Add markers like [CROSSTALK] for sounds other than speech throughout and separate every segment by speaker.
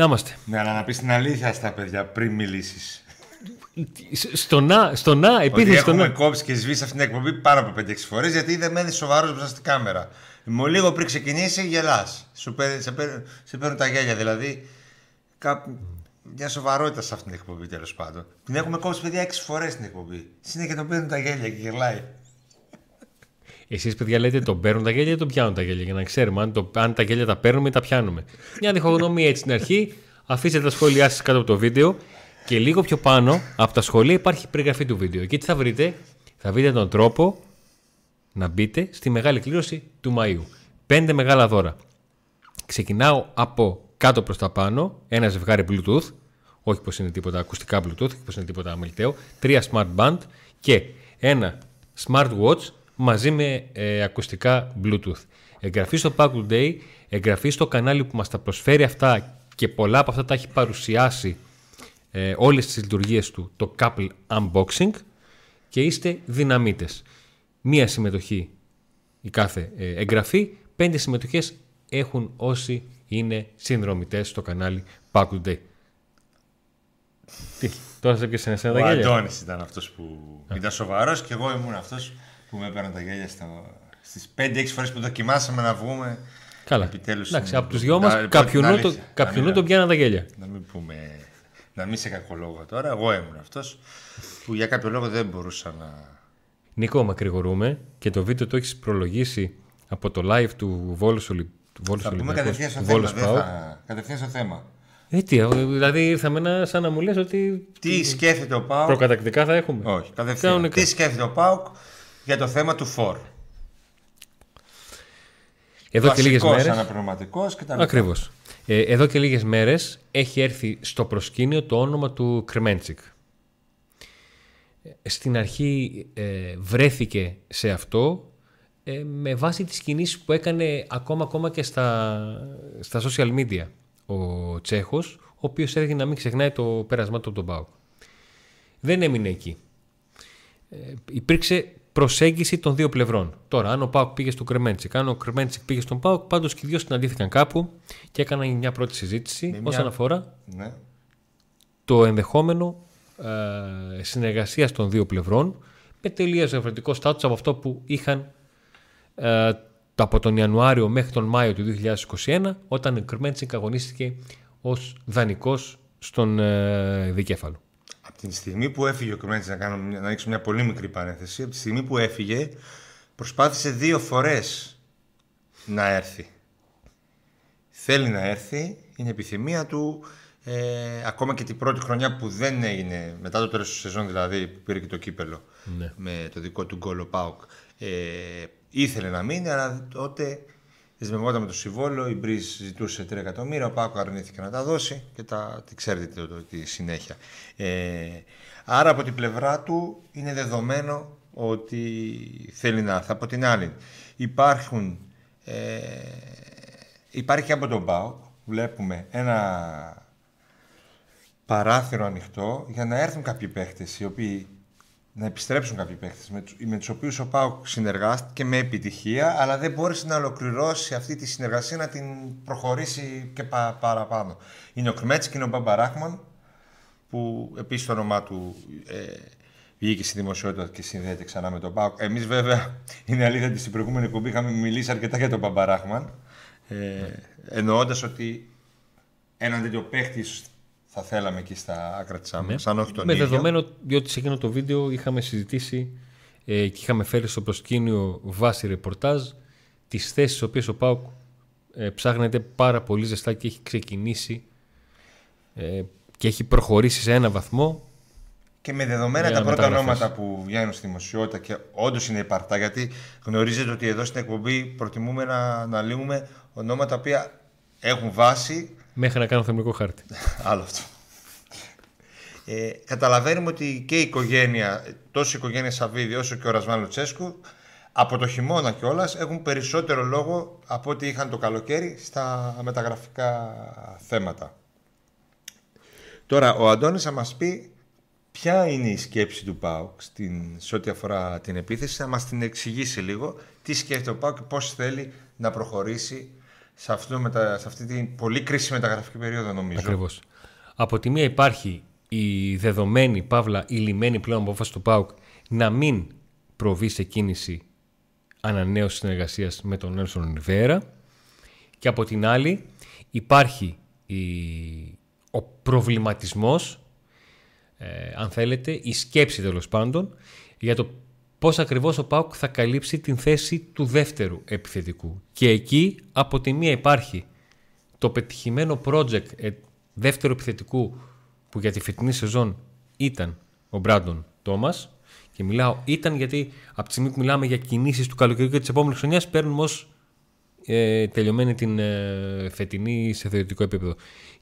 Speaker 1: Να είμαστε.
Speaker 2: Ναι, αλλά να πεις την αλήθεια στα παιδιά πριν μιλήσεις.
Speaker 1: Στο να, στο να, επίθεση στο
Speaker 2: έχουμε
Speaker 1: να.
Speaker 2: κόψει και σβήσει αυτήν την εκπομπή πάνω από 5-6 φορές γιατί δεν μένει σοβαρός μπροστά στην κάμερα. Μου λίγο πριν ξεκινήσει, γελάς. Σε, παίρνουν, σε παίρνουν τα γέλια. Δηλαδή, κά... μια σοβαρότητα σε αυτήν την εκπομπή τέλος πάντων. Την έχουμε κόψει παιδιά 6 φορές την εκπομπή. Συνέχεια τον παίρνουν τα γέλια και γελάει.
Speaker 1: Εσείς, παιδιά, λέτε τον παίρνουν τα γέλια ή τον πιάνουν τα γέλια. Για να ξέρουμε αν, το, αν τα γέλια τα παίρνουμε ή τα πιάνουμε. Μια διχογνωμία έτσι στην αρχή. Αφήστε τα σχόλιά σα κάτω από το βίντεο. Και λίγο πιο πάνω από τα σχόλια υπάρχει περιγραφή του βίντεο. Και τι θα βρείτε, θα βρείτε τον τρόπο να μπείτε στη μεγάλη κλήρωση του Μαΐου. Πέντε μεγάλα δώρα. Ξεκινάω από κάτω προς τα πάνω, ένα ζευγάρι Bluetooth, όχι πως είναι τίποτα ακουστικά Bluetooth, όχι πως είναι τίποτα αμεληταίο, τρία Smart Band και ένα Smart Watch μαζί με ε, ακουστικά Bluetooth. Εγγραφή στο Pack Day, εγγραφή στο κανάλι που μας τα προσφέρει αυτά και πολλά από αυτά τα έχει παρουσιάσει ε, όλες τις λειτουργίες του το Couple Unboxing και είστε δυναμίτες. Μία συμμετοχή η κάθε ε, εγγραφή, πέντε συμμετοχές έχουν όσοι είναι συνδρομητές στο κανάλι Pack Day. Τι, τώρα σε πιέσαι εσένα τα
Speaker 2: Ο
Speaker 1: γέλια;
Speaker 2: Αντώνης ήταν αυτός που ήταν σοβαρός και εγώ ήμουν αυτός που με έπαιρνε τα γέλια στο... στις 5-6 φορές που δοκιμάσαμε να βγούμε.
Speaker 1: Καλά.
Speaker 2: Επιτέλους
Speaker 1: Εντάξει,
Speaker 2: είναι-
Speaker 1: από τους δυο μας
Speaker 2: Να-
Speaker 1: κάποιον
Speaker 2: να-
Speaker 1: το,
Speaker 2: να-
Speaker 1: κάποιον
Speaker 2: να-
Speaker 1: το πιάναν τα γέλια.
Speaker 2: Να μην πούμε. Να μην σε κακολόγο τώρα. Εγώ ήμουν αυτός που για κάποιο λόγο δεν μπορούσα να.
Speaker 1: Νίκο, μακρηγορούμε και το βίντεο το έχεις προλογίσει από το live του Βόλου Ολυ... του Βόλους
Speaker 2: Θα πούμε
Speaker 1: Ολυμπιακός,
Speaker 2: κατευθείαν στο
Speaker 1: του
Speaker 2: θέμα.
Speaker 1: Βόλους
Speaker 2: Δεν
Speaker 1: ΠΑΟΚ.
Speaker 2: θα... Κατευθείαν στο θέμα.
Speaker 1: Ε, τι, ε, δηλαδή ήρθαμε να, σαν να μου λες ότι
Speaker 2: Τι σκέφτεται ο Πάουκ.
Speaker 1: προκατακτικά θα έχουμε.
Speaker 2: Όχι, κατευθείαν.
Speaker 1: Κανονικά.
Speaker 2: Τι σκέφτεται ο Πάουκ για το θέμα του Φορ.
Speaker 1: Εδώ και λίγες μέρες...
Speaker 2: αναπληρωματικό κτλ.
Speaker 1: Ακριβώς. Ε, εδώ και λίγες μέρες έχει έρθει στο προσκήνιο το όνομα του Κρεμέντσικ. Ε, Στην αρχή ε, βρέθηκε σε αυτό ε, με βάση τις κινήσεις που έκανε ακόμα, ακόμα και στα, στα social media ο Τσέχος, ο οποίος έδινε να μην ξεχνάει το πέρασμά του από τον ΠΑΟΚ. Δεν έμεινε εκεί. Ε, υπήρξε προσέγγιση των δύο πλευρών. Τώρα, αν ο Πάουκ πήγε στο Κρεμέντσικ, αν ο Κρεμέντσικ πήγε στον Πάουκ, πάντως και οι δύο συναντήθηκαν κάπου και έκαναν μια πρώτη συζήτηση
Speaker 2: μια-
Speaker 1: όσον αφορά
Speaker 2: Ναι.
Speaker 1: το ενδεχόμενο ε, συνεργασία των δύο πλευρών με τελείως διαφορετικό στάτους από αυτό που είχαν ε, το- από τον Ιανουάριο μέχρι τον Μάιο του 2021 όταν ο Κρεμέντσικ αγωνίστηκε ως δανεικός στον ε, δικέφαλο.
Speaker 2: Από την στιγμή που έφυγε ο Κρουμέντη, να, κάνω, μια- να ανοίξω μια πολύ μικρή παρένθεση, από τη στιγμή που έφυγε, προσπάθησε δύο φορές να έρθει. Θέλει να έρθει, είναι επιθυμία του. Ε, ακόμα και την πρώτη χρονιά που δεν έγινε, μετά το τέλος του σεζόν δηλαδή, που πήρε και το κύπελο
Speaker 1: Ναι.
Speaker 2: με το δικό του γκολ ο Πάουκ, ε, ήθελε να μείνει, αλλά τότε δεσμευόταν με το συμβόλαιο, η Μπριζ ζητούσε 3 εκατομμύρια, ο Πάουκ αρνήθηκε να τα δώσει και τα, τη ξέρετε το, το- τη συνέχεια. Ε, άρα από την πλευρά του είναι δεδομένο ότι θέλει να έρθει. Από την άλλη υπάρχουν, ε, υπάρχει και από τον Πάουκ, βλέπουμε ένα παράθυρο ανοιχτό για να έρθουν κάποιοι παίχτες οι οποίοι να επιστρέψουν κάποιοι παίχτες με, τους- με τους οποίους ο Πάουκ συνεργάστηκε με επιτυχία αλλά δεν μπόρεσε να ολοκληρώσει αυτή τη συνεργασία να την προχωρήσει και πα- παραπάνω. Είναι ο Κρμέτς και είναι ο Μπαμπαράχμαν που επίσης το όνομά του ε, βγήκε στη δημοσιότητα και συνδέεται ξανά με τον Πάουκ. Εμείς βέβαια [LAUGHS] είναι αλήθεια ότι στην προηγούμενη εκπομπή είχαμε μιλήσει αρκετά για τον Μπαμπαράχμαν ε, εννοώντας ότι έναν τέτοιο παίχτη ίσως θα θέλαμε εκεί στα άκρα της άμυνας, αν όχι τον
Speaker 1: Ναι. με
Speaker 2: ίδιο.
Speaker 1: δεδομένο, διότι σε εκείνο το βίντεο είχαμε συζητήσει ε, και είχαμε φέρει στο προσκήνιο βάση ρεπορτάζ τις θέσεις στις οποίες ο ΠΑΟΚ ε, ψάχνεται πάρα πολύ ζεστά και έχει ξεκινήσει ε, και έχει προχωρήσει σε ένα βαθμό
Speaker 2: Και με δεδομένα
Speaker 1: Για
Speaker 2: τα πρώτα
Speaker 1: μεταγραφές.
Speaker 2: ονόματα που βγαίνουν στη δημοσιότητα και όντως είναι υπαρτά, γιατί γνωρίζετε ότι εδώ στην εκπομπή προτιμούμε να αναλύουμε ονόματα τα οποία έχουν βάση.
Speaker 1: Μέχρι να κάνω θερμικό χάρτη. [LAUGHS]
Speaker 2: Άλλο αυτό. Ε, καταλαβαίνουμε ότι και η οικογένεια, τόσο η οικογένεια Σαββίδη όσο και ο Ρασβάν Λουτσέσκου, από το χειμώνα κιόλας έχουν περισσότερο λόγο από ό,τι είχαν το καλοκαίρι στα μεταγραφικά θέματα. Τώρα, ο Αντώνης θα μας πει ποια είναι η σκέψη του ΠΑΟΚ στην, σε ό,τι αφορά την επίθεση, θα μας την εξηγήσει λίγο τι σκέφτεται ο ΠΑΟΚ και πώς θέλει να προχωρήσει σε, αυτό μετα... σε αυτή την πολύ κρίσιμη μεταγραφική περίοδο νομίζω.
Speaker 1: Ακριβώς. Από τη μία υπάρχει η δεδομένη, παύλα, η λιμένη πλέον απόφαση του ΠΑΟΚ να μην προβεί σε κίνηση ανανέωσης συνεργασίας με τον Έλσον Ολιβέρα και από την άλλη υπάρχει η... ο προβληματισμός ε, αν θέλετε, η σκέψη τέλος πάντων για το πώς ακριβώς ο ΠΑΟΚ θα καλύψει την θέση του δεύτερου επιθετικού. Και εκεί από τη μία υπάρχει το πετυχημένο project ε, δεύτερου επιθετικού που για τη φετινή σεζόν ήταν ο Μπράντον Τόμας και μιλάω ήταν γιατί από τη στιγμή που μιλάμε για κινήσεις του καλοκαιριού και της επόμενης χρονιάς παίρνουμε ως ε, τελειωμένη την ε, φετινή σε θεωρητικό επίπεδο.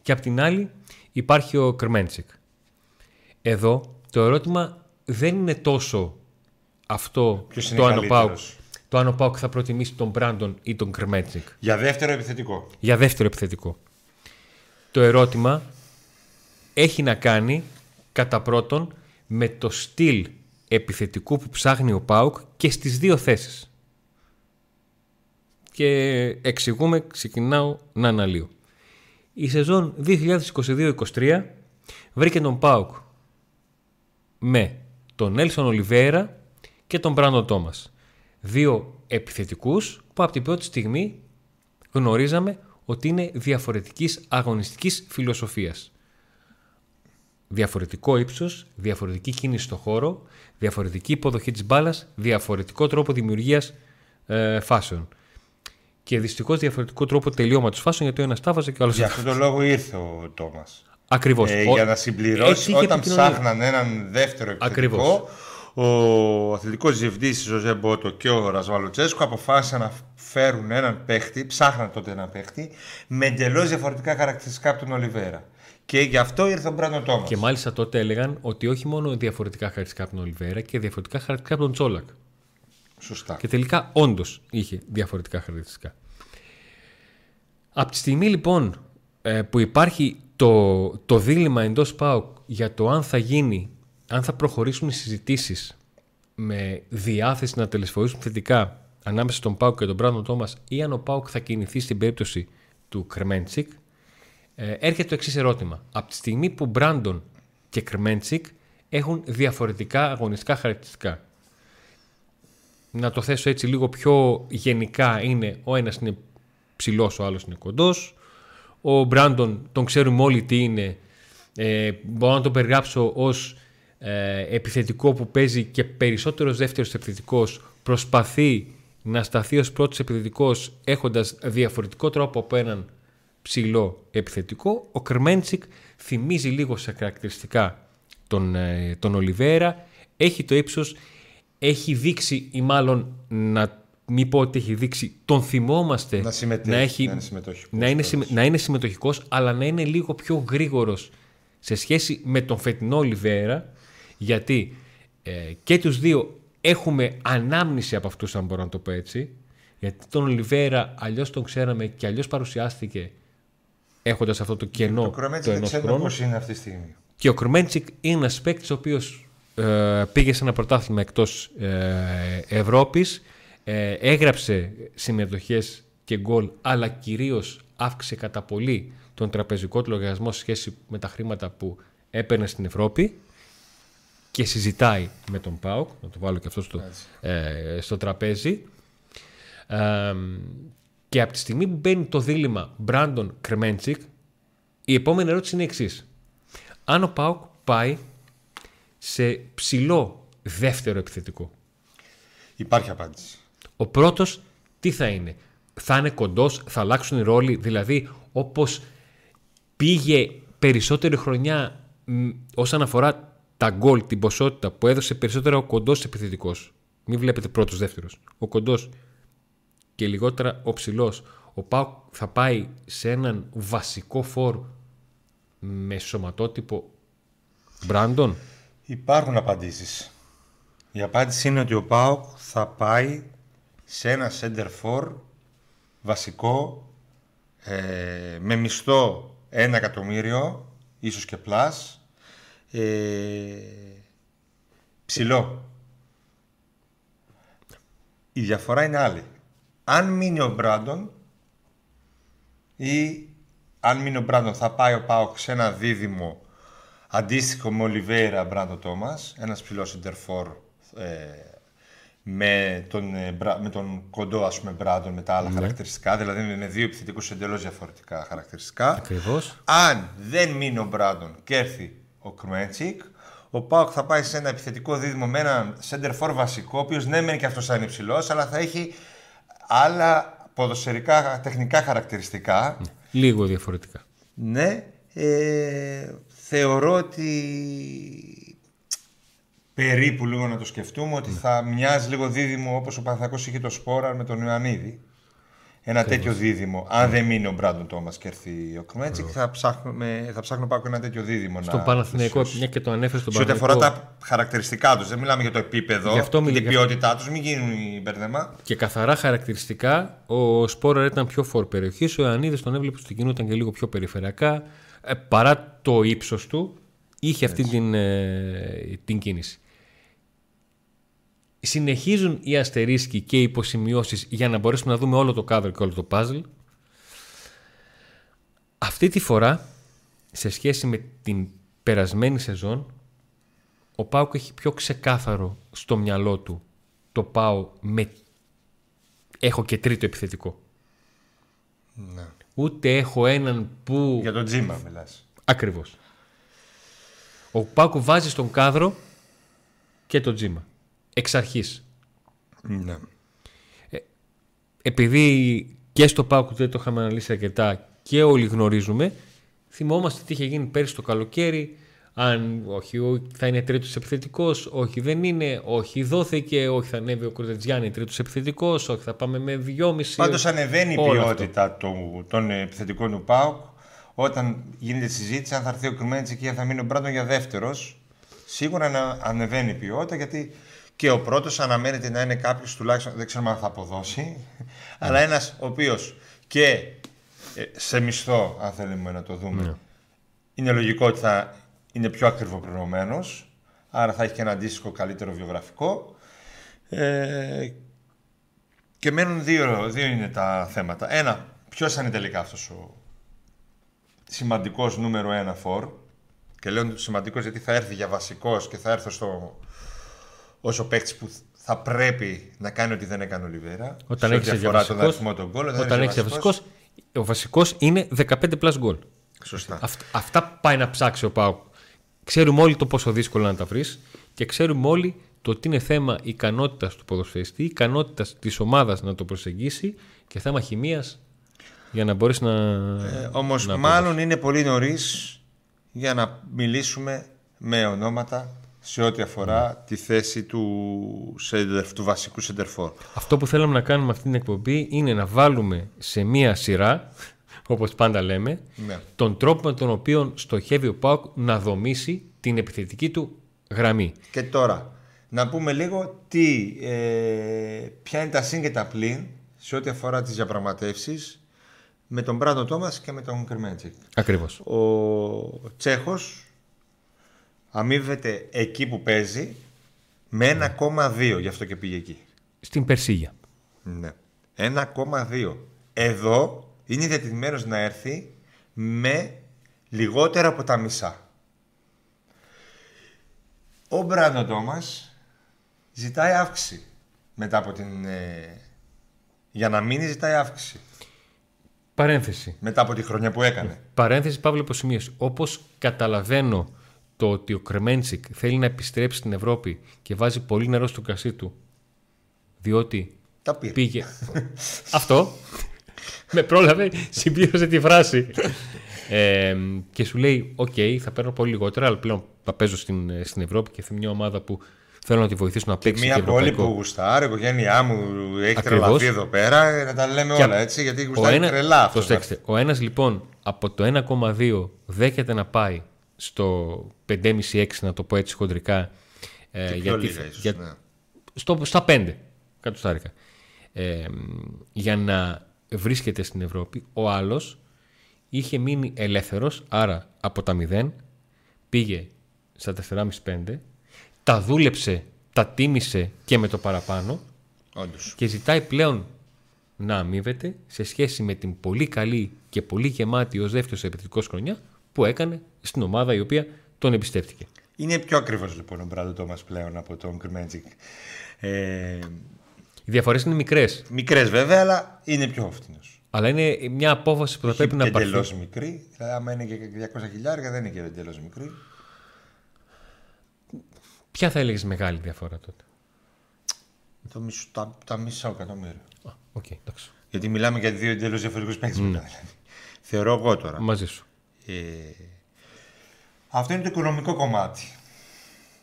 Speaker 1: Και από την άλλη υπάρχει ο Κρμέντσικ. Εδώ το ερώτημα δεν είναι τόσο αυτό το αν, το αν ο Πάουκ θα προτιμήσει τον Μπράντον ή τον Κρμέντσικ.
Speaker 2: Για δεύτερο επιθετικό.
Speaker 1: Για δεύτερο επιθετικό. Το ερώτημα έχει να κάνει κατά πρώτον με το στυλ επιθετικού που ψάχνει ο Πάουκ και στις δύο θέσεις. Και εξηγούμε, ξεκινάω να αναλύω. Η σεζόν 2022-2023 βρήκε τον Πάουκ με τον Έλσον Ολιβέρα και τον Μπράντον Τόμας. Δύο επιθετικούς που από την πρώτη στιγμή γνωρίζαμε ότι είναι διαφορετικής αγωνιστικής φιλοσοφίας. Διαφορετικό ύψος, διαφορετική κίνηση στο χώρο, διαφορετική υποδοχή της μπάλας, διαφορετικό τρόπο δημιουργίας ε, φάσεων. Και δυστυχώς διαφορετικό τρόπο τελειώματος φάσεων γιατί ο ένας τα και ο άλλος.
Speaker 2: Για αυτόν τον λόγο ήρθε ο Τόμας.
Speaker 1: Ακριβώς.
Speaker 2: Ε, για να συμπληρώσει, όταν ψάχναν έναν δεύτερο επιθετικό, ο αθλητικός διευθυντής Ζωζέ Μπότο και ο Ρασβάλο Τσέσκο αποφάσισαν να φέρουν έναν παίχτη, ψάχναν τότε έναν παίχτη, με εντελώς διαφορετικά χαρακτηριστικά από τον Ολιβέρα. Και γι' αυτό ήρθε ο Μπράντον Τόμας.
Speaker 1: Και μάλιστα τότε έλεγαν ότι όχι μόνο διαφορετικά χαρακτηριστικά από τον Ολιβέρα και διαφορετικά χαρακτηριστικά από τον Τσόλακ.
Speaker 2: Σωστά.
Speaker 1: Και τελικά όντως είχε διαφορετικά χαρακτηριστικά. Από τη στιγμή λοιπόν ε, που υπάρχει το, το δίλημα εντός ΠΑΟΚ για το αν θα γίνει, αν θα προχωρήσουν οι συζητήσεις με διάθεση να τελεσφορήσουν θετικά ανάμεσα στον ΠΑΟΚ και τον Μπράντον Τόμας ή αν ο ΠΑΟΚ θα κινηθεί στην περίπτωση του Κρμέντσικ, ε, έρχεται το εξής ερώτημα. Από τη στιγμή που Μπράντον και Κρμέντσικ έχουν διαφορετικά αγωνιστικά χαρακτηριστικά. Να το θέσω έτσι λίγο πιο γενικά είναι ο ένας είναι ψηλός, ο άλλος είναι κοντός, ο Μπράντον τον ξέρουμε όλοι τι είναι. Ε, μπορώ να τον περιγράψω ως ε, επιθετικό που παίζει και περισσότερος δεύτερος επιθετικός προσπαθεί να σταθεί ως πρώτος επιθετικός έχοντας διαφορετικό τρόπο από έναν ψηλό επιθετικό. Ο Κρμέντσικ θυμίζει λίγο σε χαρακτηριστικά τον, ε, τον Ολιβέρα. Έχει το ύψος, έχει δείξει ή μάλλον να μην πω ότι έχει δείξει, τον θυμόμαστε
Speaker 2: να,
Speaker 1: να, έχει,
Speaker 2: να είναι συμμετοχικός,
Speaker 1: να είναι, να είναι συμμετοχικός, αλλά να είναι λίγο πιο γρήγορος σε σχέση με τον φετινό Ολιβέρα, γιατί ε, και τους δύο έχουμε ανάμνηση από αυτούς, αν μπορώ να το πω έτσι, γιατί τον Ολιβέρα αλλιώς τον ξέραμε και αλλιώς παρουσιάστηκε έχοντας αυτό το κενό. Το
Speaker 2: Κρομέντσικ δεν ξέρουμε πώς είναι αυτή τη στιγμή.
Speaker 1: Και ο Κρομέντσικ είναι ένας παίκτης ο οποίος ε, πήγε σε ένα πρωτάθλημα εκτός ε, Ευρώπης ε, έγραψε συμμετοχές και γκολ, αλλά κυρίως αύξησε κατά πολύ τον τραπεζικό του λογαριασμό σε σχέση με τα χρήματα που έπαιρνε στην Ευρώπη και συζητάει με τον ΠΑΟΚ, να το βάλω και αυτό στο, ε, στο τραπέζι. και από τη στιγμή που μπαίνει το δίλημα Μπράντον Κρεμέντσικ, η επόμενη ερώτηση είναι η εξής. Αν ο ΠΑΟΚ πάει σε ψηλό δεύτερο επιθετικό.
Speaker 2: Υπάρχει απάντηση.
Speaker 1: Ο πρώτος τι θα είναι; Θα είναι κοντός, θα αλλάξουν οι ρόλοι. Δηλαδή, όπως πήγε περισσότερη χρονιά όσον αφορά τα γκολ, την ποσότητα που έδωσε περισσότερα ο κοντός επιθετικός. Μην βλέπετε πρώτος, δεύτερος. Ο κοντός και λιγότερα ο ψηλός. Ο Πάουκ θα πάει σε έναν βασικό φόρ με σωματότυπο Μπράντον.
Speaker 2: Υπάρχουν απαντήσεις. Η απάντηση είναι ότι ο Πάουκ θα πάει σε ένα center for βασικό ε, με μισθό ένα εκατομμύριο, ίσως και πλάς, ε, ψηλό. Η διαφορά είναι άλλη. Αν μείνει ο Μπράντον, ή αν μείνει ο Μπράντον θα πάει ο Πάοκ σε ένα δίδυμο αντίστοιχο με Ολιβέρα Μπράντον Τόμας, ένας ψηλός σεντερφόρ ε, με, τον, ε, με τον κοντό ας πούμε Μπράντον με τα άλλα
Speaker 1: Ναι.
Speaker 2: χαρακτηριστικά, δηλαδή είναι δύο επιθετικούς εντελώς διαφορετικά χαρακτηριστικά.
Speaker 1: Ακριβώς.
Speaker 2: Αν δεν μείνει ο Μπράντον και έρθει ο Κρουέντσικ, ο Πάοκ θα πάει σε ένα επιθετικό δίδυμο με έναν center for βασικό, ο οποίος ναι, μεν και αυτός θα είναι υψηλός, αλλά θα έχει άλλα ποδοσφαιρικά τεχνικά χαρακτηριστικά.
Speaker 1: Λίγο διαφορετικά.
Speaker 2: Ναι, ε, θεωρώ ότι περίπου λίγο να το σκεφτούμε ότι θα μοιάζει λίγο δίδυμο όπως ο Παναθηναϊκός είχε το Σπόρα με τον Ιωαννίδη. Ένα τέτοιο δίδυμο. Αν δεν μείνει ο Μπράντον Τόμας και έρθει ο Κρουμέντσικ, θα ψάχνουμε, θα ψάχνω πάω ένα τέτοιο δίδυμο.
Speaker 1: Στον
Speaker 2: να
Speaker 1: Παναθηναϊκό,
Speaker 2: πλησιώσει.
Speaker 1: μια και το ανέφερε στον
Speaker 2: Σε ό,τι
Speaker 1: Παναθηναϊκό.
Speaker 2: αφορά τα χαρακτηριστικά τους, δεν μιλάμε για το επίπεδο,
Speaker 1: Γι' αυτό
Speaker 2: και
Speaker 1: μιλ-
Speaker 2: την ποιότητά τους, μην γίνουν μπέρδεμα.
Speaker 1: Και καθαρά χαρακτηριστικά, ο Σπόραρ ήταν πιο φόρ περιοχής. Ο Ιωαννίδης τον έβλεπε στο κινούταν και λίγο πιο περιφερειακά. Ε, παρά το ύψος του, είχε αυτή την, ε, την κίνηση. Συνεχίζουν οι αστερίσκοι και οι υποσημειώσεις για να μπορέσουμε να δούμε όλο το κάδρο και όλο το puzzle. Αυτή τη φορά, σε σχέση με την περασμένη σεζόν, ο Πάουκ έχει πιο ξεκάθαρο στο μυαλό του το πάω με... Έχω και τρίτο επιθετικό.
Speaker 2: Ναι.
Speaker 1: Ούτε έχω έναν που...
Speaker 2: Για τον Τζίμα μιλάς.
Speaker 1: Ακριβώς. Ο Πάουκ βάζει στον κάδρο και το τζίμα. Εξ αρχής.
Speaker 2: Ναι.
Speaker 1: Επειδή και στο Πάουκ δεν το είχαμε αναλύσει αρκετά και όλοι γνωρίζουμε, θυμόμαστε τι είχε γίνει πέρυσι το καλοκαίρι. Αν όχι, ο- θα είναι τρίτος επιθετικός, όχι δεν είναι, όχι δόθηκε, όχι θα ανέβει ο Κουρτετζιάννη τρίτος επιθετικός, όχι θα πάμε με δυόμιση.
Speaker 2: Πάντως ανεβαίνει η
Speaker 1: Όλο
Speaker 2: ποιότητα του, των επιθετικών του ΠΑΟΚ όταν γίνεται συζήτηση αν θα έρθει ο Κρουμέντσικ ή αν θα μείνει ο Μπράντον για δεύτερος. Σίγουρα ανα- ανεβαίνει η ποιότητα γιατί και ο πρώτος αναμένεται να είναι κάποιος τουλάχιστον, δεν ξέρουμε αν θα αποδώσει, αλλά ένας ο οποίος και ε, σε μισθό, αν θέλουμε να το δούμε, είναι λογικό ότι θα είναι πιο ακριβοπληρωμένος, άρα θα έχει και ένα αντίστοιχο καλύτερο βιογραφικό. Ε, και μένουν δύο, δύο είναι τα θέματα. Ένα, ποιος θα είναι τελικά αυτός ο σημαντικός νούμερο ένα φορ; Και λέω σημαντικός γιατί θα έρθει για βασικός και θα έρθω στο. Όσο παίκτης που θα πρέπει να κάνει ό,τι δεν έκανε ο Λιβέρα.
Speaker 1: Όταν
Speaker 2: σε
Speaker 1: έχεις
Speaker 2: ό,τι
Speaker 1: για
Speaker 2: αφορά τον
Speaker 1: βασικός,
Speaker 2: αριθμό των γκολ. όταν
Speaker 1: Όταν
Speaker 2: είσαι
Speaker 1: έχεις βασικό, ο βασικός είναι 15 plus γκολ.
Speaker 2: Σωστά.
Speaker 1: Αυ- αυτά πάει να ψάξει ο Πάουκ. Ξέρουμε όλοι το πόσο δύσκολο να τα βρεις και ξέρουμε όλοι το ότι είναι θέμα ικανότητας του ποδοσφαιριστή, ικανότητας της ομάδας να το προσεγγίσει και θέμα χημίας για να μπορέσει να.
Speaker 2: Ε, Όμως,
Speaker 1: να
Speaker 2: μάλλον είναι πολύ νωρίς για να μιλήσουμε με ονόματα σε ό,τι αφορά τη θέση του, center- του βασικού σεντερφόρ.
Speaker 1: Αυτό που θέλαμε να κάνουμε αυτή την εκπομπή είναι να βάλουμε σε μία σειρά, όπως πάντα λέμε,
Speaker 2: Ναι.
Speaker 1: τον τρόπο με τον οποίο στοχεύει ο Πάουκ να δομήσει την επιθετική του γραμμή.
Speaker 2: Και τώρα, να πούμε λίγο τι, ε, ποια είναι τα συν και τα πλήν σε ό,τι αφορά τις διαπραγματεύσεις με τον Μπράντο Τόμας και με τον Κρυμέντζικ.
Speaker 1: Ακριβώς.
Speaker 2: Ο Τσέχος αμείβεται εκεί που παίζει με 1,2, γι' αυτό και πήγε εκεί.
Speaker 1: Στην Περσίγια.
Speaker 2: Ναι. 1,2. Εδώ είναι διατηρημένος να έρθει με λιγότερα από τα μισά. Ο Μπράντο Τόμας ζητάει αύξηση μετά από την... ε, για να μείνει ζητάει αύξηση
Speaker 1: Παρένθεση.
Speaker 2: μετά από τη χρονιά που έκανε.
Speaker 1: Παρένθεση Παύλο υποσημείωση. Όπως καταλαβαίνω το ότι ο Κρμέντσικ θέλει να επιστρέψει στην Ευρώπη και βάζει πολύ νερό στο κρασί του διότι
Speaker 2: Τα πήρε.
Speaker 1: πήγε. Αυτό. Με πρόλαβε, συμπλήρωσε τη φράση. Ε, και σου λέει: Οκ, θα παίρνω πολύ λιγότερα, αλλά πλέον θα παίζω στην, στην Ευρώπη και θα μια ομάδα που θέλω να τη βοηθήσω να παίξει.
Speaker 2: Μια
Speaker 1: και
Speaker 2: πόλη
Speaker 1: ευρωπαϊκό.
Speaker 2: που γουστάρει, η οικογένειά μου έχει
Speaker 1: Ακριβώς.
Speaker 2: τρελαθεί εδώ πέρα, να τα λέμε
Speaker 1: Και
Speaker 2: όλα
Speaker 1: απ-
Speaker 2: έτσι, γιατί
Speaker 1: Ο
Speaker 2: γουστάρει
Speaker 1: ένα-
Speaker 2: τρελά αυτός.
Speaker 1: Προσέξτε, ο ένας λοιπόν από το 1,2 δέχεται να πάει στο 5,5-6, να το πω έτσι χοντρικά. Ε,
Speaker 2: Πιο
Speaker 1: γιατί,
Speaker 2: λίγα ίσως,
Speaker 1: για-
Speaker 2: ναι.
Speaker 1: στο, στα 5 κατοστάρικα. Ε, για να βρίσκεται στην Ευρώπη. Ο άλλος είχε μείνει ελεύθερος, άρα από τα 0 πήγε στα 4,5-5, τα δούλεψε, τα τίμησε και με το παραπάνω
Speaker 2: Όντως.
Speaker 1: και ζητάει πλέον να αμείβεται σε σχέση με την πολύ καλή και πολύ γεμάτη ως δεύτερος επιθετικό χρονιά που έκανε στην ομάδα η οποία τον εμπιστεύτηκε.
Speaker 2: Είναι πιο ακριβώς λοιπόν ο Μπράντο Τόμας πλέον από τον Κρυμέντζικ. Ε,
Speaker 1: Οι διαφορές είναι μικρές.
Speaker 2: Μικρές βέβαια, αλλά είναι πιο φθηνός.
Speaker 1: Αλλά είναι μια απόφαση που θα πρέπει να πάρει.
Speaker 2: εντελώς μικρή. Δηλαδή, άμα είναι και 200 χιλιάρια, δεν είναι και εντελώς μικρή.
Speaker 1: Ποια θα έλεγες μεγάλη διαφορά τότε;
Speaker 2: Το μισό, τα, τα μισά εκατομμύρια.
Speaker 1: Α, οκ, εντάξει.
Speaker 2: Γιατί μιλάμε για δύο εντελώς διαφορετικούς παίκτες. Ναι. Θεωρώ εγώ τώρα.
Speaker 1: Μαζί σου.
Speaker 2: Ε, αυτό είναι το οικονομικό κομμάτι.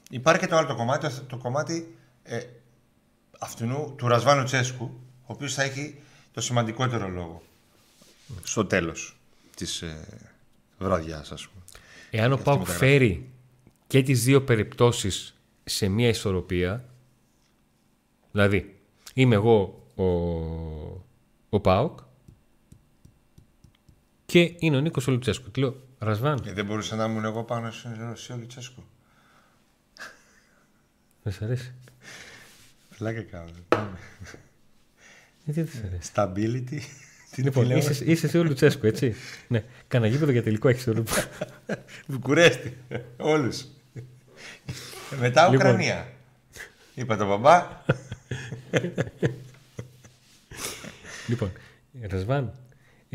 Speaker 2: Υπάρχει και το άλλο το κομμάτι, το κομμάτι ε, αυτού του Ραζβάν Λουτσέσκου, ο οποίος θα έχει το σημαντικότερο λόγο στο τέλος της ε, βραδιάς, ας πούμε.
Speaker 1: Εάν ο Πάουκ φέρει και τις δύο περιπτώσεις σε μια ισορροπία, δηλαδή είμαι εγώ ο, ο Πάουκ και είναι ο Νίκος Ολουτσέσκου. Τι λέω, Ρασβάν.
Speaker 2: Ε, δεν μπορούσα να ήμουν εγώ πάνω σε Ολουτσέσκου.
Speaker 1: Δεν σ' αρέσει.
Speaker 2: Φλάκα κάνω.
Speaker 1: Ε, τι δεν σ' αρέσει.
Speaker 2: Stability.
Speaker 1: Λοιπόν, είσαι, είσαι εσύ ο Λουτσέσκου, έτσι. ναι. Κάνα γήπεδο για τελικό έχεις το
Speaker 2: Βουκουρέστι. Όλους. Μετά
Speaker 1: Λοιπόν.
Speaker 2: Ουκρανία. Είπα τον μπαμπά.
Speaker 1: λοιπόν, Ρασβάν,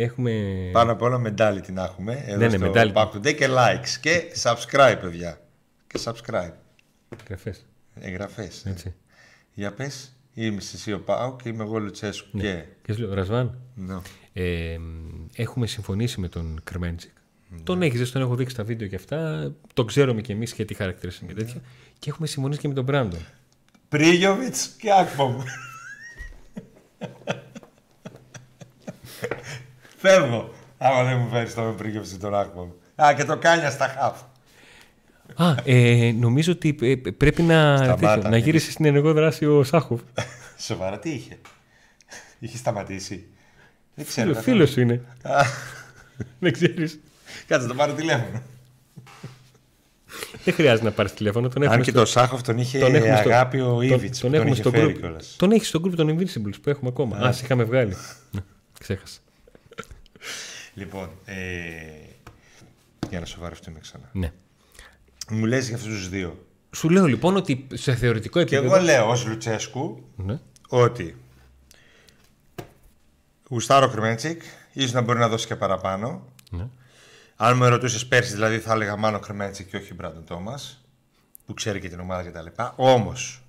Speaker 1: έχουμε.
Speaker 2: Πάνω απ' όλα mentality να έχουμε. Εδώ
Speaker 1: Ναι, ναι,
Speaker 2: στο
Speaker 1: mentality.
Speaker 2: Back to Day και likes. Και subscribe, παιδιά. Και subscribe.
Speaker 1: Γραφές,
Speaker 2: Εγγραφές.
Speaker 1: έτσι.
Speaker 2: Για πες, είμαι εσύ ο Πάο και είμαι εγώ ο Λουτσέσκου.
Speaker 1: Ναι.
Speaker 2: Και...
Speaker 1: Και σου λέω, Ρασβάν,
Speaker 2: Ναι.
Speaker 1: ε, έχουμε συμφωνήσει με τον Κρεμέντζικ. Τον έχεις, δεν τον έχω δείξει τα βίντεο και αυτά. Το ξέρουμε κι εμείς και τι χαρακτήρε είναι και τέτοια. Και έχουμε συμφωνήσει και με τον Μπράντον.
Speaker 2: Πρίγιοβιτς και Ακπομ. [LAUGHS] Φεύγω. Άμα δεν μου φέρεις το με Πρίγιοβιτς και τον Ακπομ. Α, και το Κάνια στα χαφ.
Speaker 1: Α, ε, νομίζω ότι ε, πρέπει να,
Speaker 2: Σταμάτα.
Speaker 1: τέτοιο, να γύρισε στην ενεργό δράση ο Σάχοφ. [LAUGHS]
Speaker 2: Σοβαρά τι είχε; Είχε σταματήσει. Δεν ξέρω.
Speaker 1: Φίλο,
Speaker 2: καθόλου.
Speaker 1: φίλος σου είναι.
Speaker 2: Α, [LAUGHS]
Speaker 1: δεν ξέρεις.
Speaker 2: Κάτσε, το πάρω τηλέφωνο.
Speaker 1: Δεν χρειάζεται να πάρεις τηλέφωνο. Τον έχουμε
Speaker 2: Αν και
Speaker 1: στο-
Speaker 2: το Σάχοφ τον είχε
Speaker 1: τον έχουμε στο-
Speaker 2: αγάπη ο
Speaker 1: τον-
Speaker 2: Ήβιτς που
Speaker 1: τον
Speaker 2: τον
Speaker 1: έχουμε
Speaker 2: είχε
Speaker 1: στο
Speaker 2: φέρει
Speaker 1: group.
Speaker 2: κιόλας.
Speaker 1: Τον έχει στο group των Invincibles που έχουμε ακόμα. Α, σε είχαμε βγάλει. Ναι, [LAUGHS] Ξέχασα.
Speaker 2: Λοιπόν, ε, για να σοβαρευτούμε ξανά.
Speaker 1: Ναι.
Speaker 2: Μου λες για αυτούς τους δύο.
Speaker 1: Σου λέω λοιπόν ότι σε θεωρητικό
Speaker 2: Και
Speaker 1: επίπεδο.
Speaker 2: εγώ λέω ως Λουτσέσκου
Speaker 1: Ναι.
Speaker 2: ότι γουστάρω Κρεμέντσικ, ίσως να μπορεί να δώσει και παραπάνω.
Speaker 1: Ναι.
Speaker 2: Αν με ρωτούσε πέρσι, δηλαδή θα έλεγα μάλλον Κρεμέντσικ και όχι Μπράντον Τόμας, που ξέρει και την ομάδα κτλ. Όμως,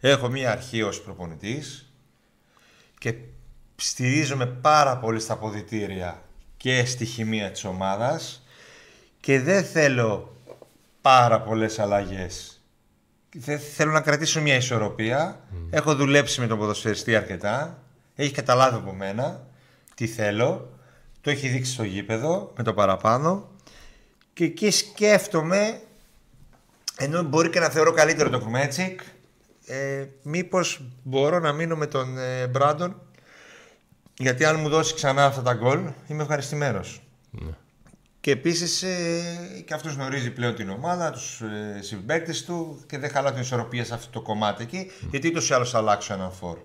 Speaker 2: έχω μία αρχή ως προπονητής και στηρίζομαι πάρα πολύ στα αποδητήρια και στη χημεία της ομάδας και δεν θέλω πάρα πολλές αλλαγές. Δεν θέλω να κρατήσω μια ισορροπία. Έχω δουλέψει με τον ποδοσφαιριστή αρκετά. Έχει καταλάβει από μένα τι θέλω. Το έχει δείξει στο γήπεδο με το παραπάνω. Και εκεί σκέφτομαι, ενώ μπορεί και να θεωρώ καλύτερο το Κρουμέτσικ, ε, μήπως μπορώ να μείνω με τον ε, Μπράντον γιατί αν μου δώσει ξανά αυτά τα γκολ είμαι ευχαριστημένος. Και επίσης ε, και αυτός γνωρίζει πλέον την ομάδα, τους ε, συμπαίκτες του και δεν χαλά την ισορροπία σε αυτό το κομμάτι εκεί. Γιατί ούτως ή άλλως θα αλλάξω έναν φόρ.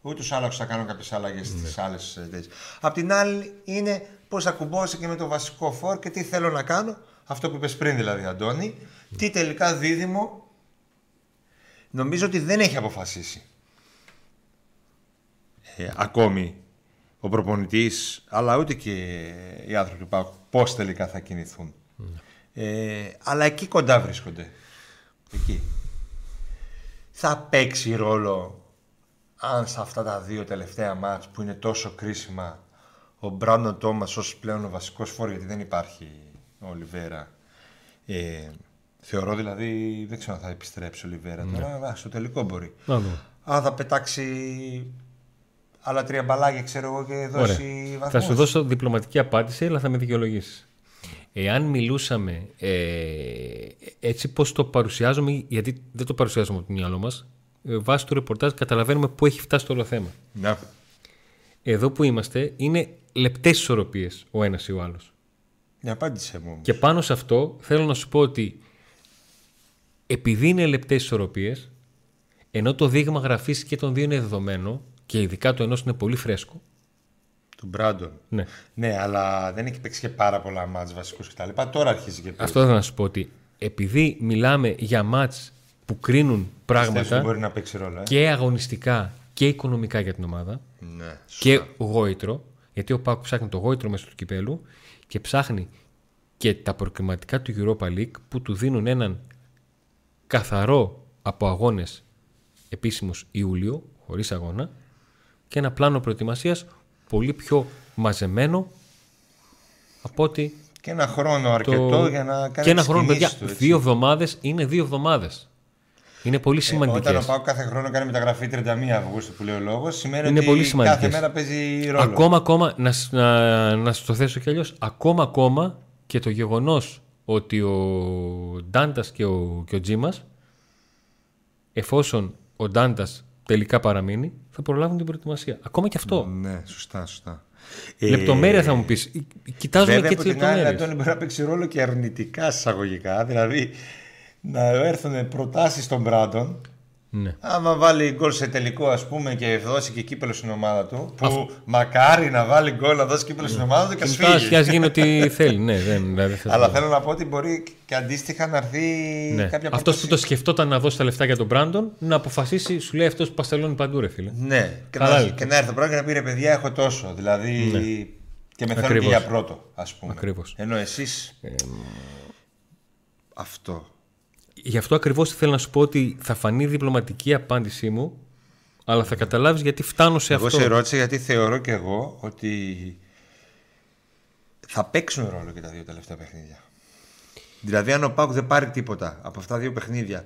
Speaker 2: Ούτως ή άλλως θα κάνω κάποιες αλλαγές στις άλλες θέσει. Απ' την άλλη είναι πώς θα κουμπώσει και με το βασικό φόρ και τι θέλω να κάνω. Αυτό που είπες πριν δηλαδή, Αντώνη. Τι τελικά δίδυμο νομίζω ότι δεν έχει αποφασίσει. Ε, ακόμη ο προπονητής αλλά ούτε και οι άνθρωποι του ΠΑΟΚ πώς τελικά θα κινηθούν. Ε, αλλά εκεί κοντά βρίσκονται. Εκεί. Θα παίξει ρόλο αν σε αυτά τα δύο τελευταία μάτς που είναι τόσο κρίσιμα ο Μπράντον Τόμας ως πλέον ο βασικός φόρ γιατί δεν υπάρχει ο Ολιβέρα. Ε, θεωρώ δηλαδή, δεν ξέρω αν θα επιστρέψει ο Ολιβέρα τώρα, α, στο τελικό μπορεί.
Speaker 1: Να δούμε.
Speaker 2: Αν θα πετάξει άλλα τρία μπαλάκια, ξέρω εγώ, και δώσει
Speaker 1: Ωραία.
Speaker 2: βαθμούς.
Speaker 1: Θα σου δώσω διπλωματική απάντηση, αλλά θα με δικαιολογήσεις. Εάν μιλούσαμε ε, έτσι πώς το παρουσιάζουμε, γιατί δεν το παρουσιάζουμε από το μυαλό μας, ε, βάσει του ρεπορτάζ καταλαβαίνουμε πού έχει φτάσει το όλο θέμα.
Speaker 2: Ναι.
Speaker 1: Εδώ που είμαστε είναι λεπτές ισορροπίες ο ένας ή ο άλλος.
Speaker 2: Μια απάντησέ μου. όμως.
Speaker 1: Και πάνω σε αυτό θέλω να σου πω ότι επειδή είναι λεπτές ισορροπίες, ενώ το δείγμα γραφής και των δύο είναι δεδομένο και ειδικά το ενός είναι πολύ φρέσκο.
Speaker 2: Του Μπράντον.
Speaker 1: Ναι.
Speaker 2: Ναι, αλλά δεν έχει παίξει και πάρα πολλά μάτς βασικούς κτλ. Τώρα αρχίζει και παίζει.
Speaker 1: Αυτό θα να σου πω ότι επειδή μιλάμε για μάτς που κρίνουν
Speaker 2: Πιστεύεις ότι
Speaker 1: πράγματα
Speaker 2: μπορεί να παίξει ρόλο. Ε;
Speaker 1: και αγωνιστικά και οικονομικά για την ομάδα
Speaker 2: Ναι.
Speaker 1: και γόητρο, γιατί ο Πάκου ψάχνει το γόητρο μέσω του κυπέλου και ψάχνει και τα προκριματικά του Europa League που του δίνουν έναν καθαρό από αγώνες επίσημος Ιούλιο, χωρίς αγώνα και ένα πλάνο προετοιμασίας πολύ πιο μαζεμένο από ότι
Speaker 2: Και ένα χρόνο αρκετό για να κάνει
Speaker 1: και ένα
Speaker 2: τις
Speaker 1: χρόνο, παιδιά.
Speaker 2: κινήσεις του, έτσι.
Speaker 1: δύο εβδομάδες είναι δύο εβδομάδες. Είναι πολύ σημαντικές.
Speaker 2: Όταν ο Πάο κάθε χρόνο κάνει μεταγραφή 31 Αυγούστου που λέει ο λόγος, σημαίνει
Speaker 1: Είναι
Speaker 2: ότι
Speaker 1: πολύ
Speaker 2: κάθε
Speaker 1: σημαντικές.
Speaker 2: μέρα παίζει ρόλο.
Speaker 1: Ακόμα, ακόμα, να, σ- να, να σου το θέσω κι αλλιώς. Ακόμα, ακόμα και το γεγονός ότι ο Ντάντας και ο, και ο Τζίμας, εφόσον ο Ντάντας τελικά παραμείνει, θα προλάβουν την προετοιμασία. Ακόμα και αυτό.
Speaker 2: Ναι, σωστά, σωστά.
Speaker 1: Λεπτομέρεια θα μου πεις. Κοιτάζουμε
Speaker 2: Βέβαια,
Speaker 1: και
Speaker 2: από
Speaker 1: τις
Speaker 2: την άλλη,
Speaker 1: λεπτομέρειες.
Speaker 2: Αντώνη, μπορεί να παίξει ρόλο και αρνητικά εισαγωγικά. Δηλαδή, να έρθουν προτάσεις στον Μπράντον.
Speaker 1: Ναι.
Speaker 2: Άμα βάλει γκολ σε τελικό, ας πούμε, και δώσει και κύπελο στην ομάδα του. Που μακάρι να βάλει γκολ να δώσει κύπελο στην ομάδα του και ας φύγει.
Speaker 1: Α γίνει ό,τι [LAUGHS] θέλει. Ναι, δεν, δηλαδή, θα-
Speaker 2: Αλλά θέλω να πω ότι μπορεί και αντίστοιχα να έρθει
Speaker 1: ναι.
Speaker 2: κάποια
Speaker 1: Αυτός
Speaker 2: πρόταση.
Speaker 1: που το σκεφτόταν να δώσει τα λεφτά για τον Μπράντον, να αποφασίσει, σου λέει αυτός που παστελώνει παντού, ρε φίλε.
Speaker 2: Ναι, και
Speaker 1: Καλά
Speaker 2: να,
Speaker 1: λέει.
Speaker 2: και να έρθει ο Μπράντον και να πει ρε παιδιά, έχω τόσο. Δηλαδή. Και με θέλουν και
Speaker 1: Ακριβώς.
Speaker 2: για πρώτο, ας πούμε.
Speaker 1: Ακριβώς.
Speaker 2: Ενώ εσείς. Αυτό.
Speaker 1: Γι' αυτό ακριβώς θέλω να σου πω ότι θα φανεί διπλωματική απάντησή μου, αλλά θα καταλάβεις γιατί φτάνω σε
Speaker 2: Εγώ
Speaker 1: αυτό.
Speaker 2: σε ρώτησα γιατί θεωρώ και εγώ ότι θα παίξουν ρόλο και τα δύο τελευταία παιχνίδια. Δηλαδή, αν ο Πάουκ δεν πάρει τίποτα από αυτά τα δύο παιχνίδια,